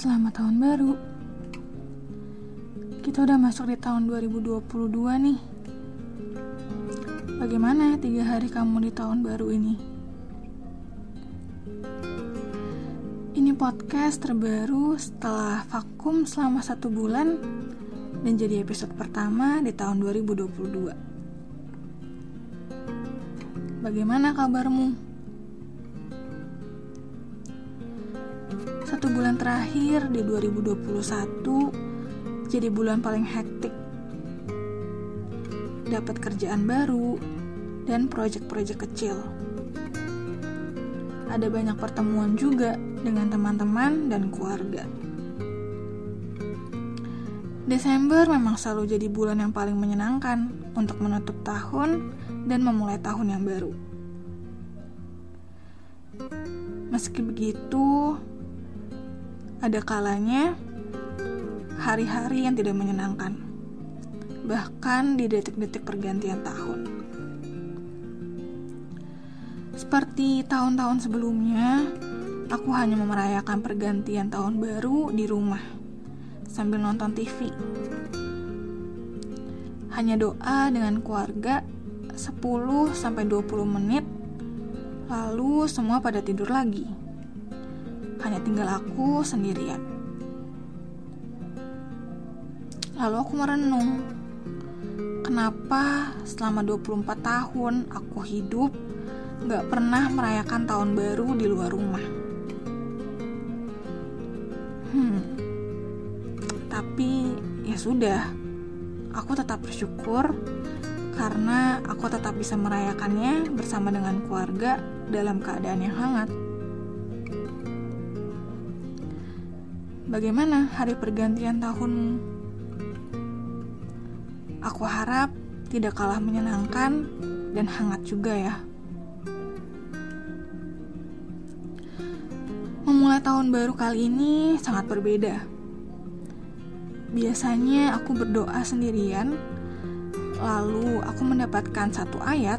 selamat tahun baru. Kita udah masuk di tahun 2022 nih. Bagaimana tiga hari kamu di tahun baru ini? Ini podcast terbaru setelah vakum selama satu bulan dan jadi episode pertama di tahun 2022. Bagaimana kabarmu? Satu bulan terakhir di 2021 jadi bulan paling hektik. Dapat kerjaan baru dan proyek-proyek kecil. Ada banyak pertemuan juga dengan teman-teman dan keluarga. Desember memang selalu jadi bulan yang paling menyenangkan untuk menutup tahun dan memulai tahun yang baru. Meski begitu, ada kalanya hari-hari yang tidak menyenangkan, bahkan di detik-detik pergantian tahun. Seperti tahun-tahun sebelumnya, aku hanya merayakan pergantian tahun baru di rumah sambil nonton TV. Hanya doa dengan keluarga 10 sampai 20 menit lalu semua pada tidur lagi hanya tinggal aku sendirian. Lalu aku merenung, kenapa selama 24 tahun aku hidup gak pernah merayakan tahun baru di luar rumah. Hmm, tapi ya sudah, aku tetap bersyukur karena aku tetap bisa merayakannya bersama dengan keluarga dalam keadaan yang hangat. Bagaimana hari pergantian tahunmu? Aku harap tidak kalah menyenangkan dan hangat juga ya. Memulai tahun baru kali ini sangat berbeda. Biasanya aku berdoa sendirian, lalu aku mendapatkan satu ayat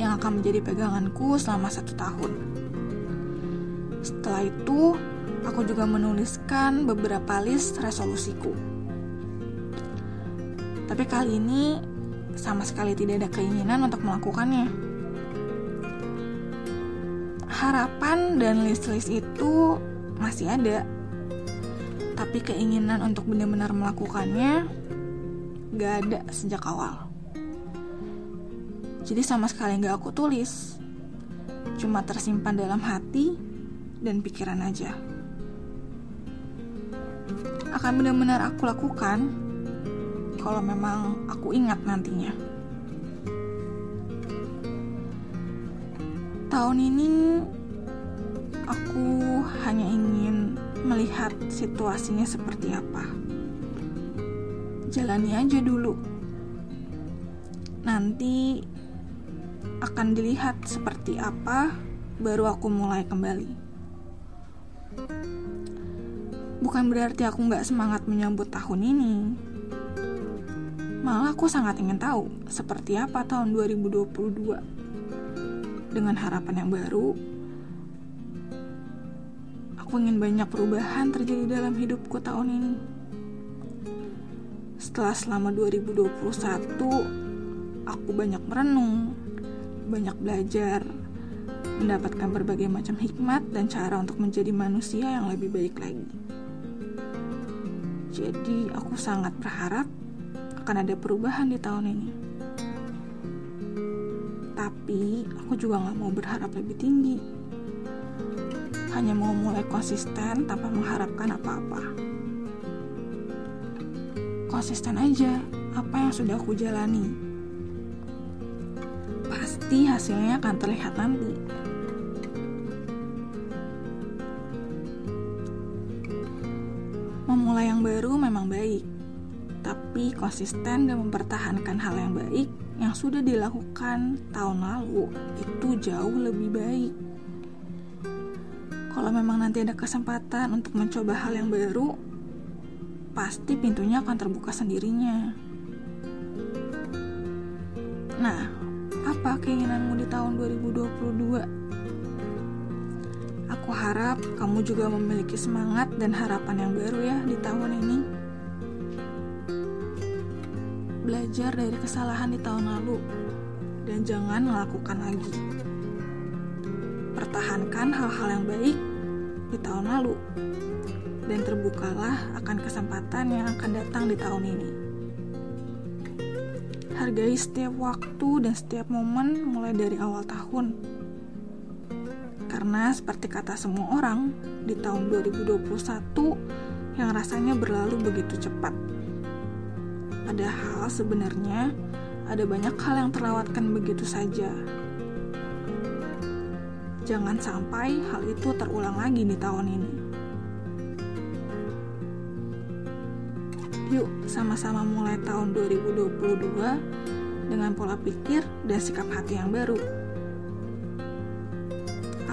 yang akan menjadi peganganku selama satu tahun. Setelah itu, aku juga menuliskan beberapa list resolusiku. Tapi kali ini sama sekali tidak ada keinginan untuk melakukannya. Harapan dan list-list itu masih ada, tapi keinginan untuk benar-benar melakukannya gak ada sejak awal. Jadi sama sekali gak aku tulis, cuma tersimpan dalam hati dan pikiran aja akan benar-benar aku lakukan kalau memang aku ingat nantinya. Tahun ini aku hanya ingin melihat situasinya seperti apa. Jalani aja dulu. Nanti akan dilihat seperti apa baru aku mulai kembali. Bukan berarti aku nggak semangat menyambut tahun ini. Malah aku sangat ingin tahu seperti apa tahun 2022. Dengan harapan yang baru, aku ingin banyak perubahan terjadi dalam hidupku tahun ini. Setelah selama 2021, aku banyak merenung, banyak belajar, mendapatkan berbagai macam hikmat dan cara untuk menjadi manusia yang lebih baik lagi. Jadi aku sangat berharap akan ada perubahan di tahun ini. Tapi aku juga gak mau berharap lebih tinggi. Hanya mau mulai konsisten tanpa mengharapkan apa-apa. Konsisten aja apa yang sudah aku jalani. Pasti hasilnya akan terlihat nanti. Memulai yang baru memang baik, tapi konsisten dan mempertahankan hal yang baik yang sudah dilakukan tahun lalu itu jauh lebih baik. Kalau memang nanti ada kesempatan untuk mencoba hal yang baru, pasti pintunya akan terbuka sendirinya. Nah, apa keinginanmu di tahun 2022? Aku harap kamu juga memiliki semangat dan harapan yang baru ya di tahun ini. Belajar dari kesalahan di tahun lalu dan jangan melakukan lagi. Pertahankan hal-hal yang baik di tahun lalu dan terbukalah akan kesempatan yang akan datang di tahun ini. Hargai setiap waktu dan setiap momen mulai dari awal tahun karena seperti kata semua orang, di tahun 2021 yang rasanya berlalu begitu cepat. Padahal sebenarnya ada banyak hal yang terlewatkan begitu saja. Jangan sampai hal itu terulang lagi di tahun ini. Yuk, sama-sama mulai tahun 2022 dengan pola pikir dan sikap hati yang baru.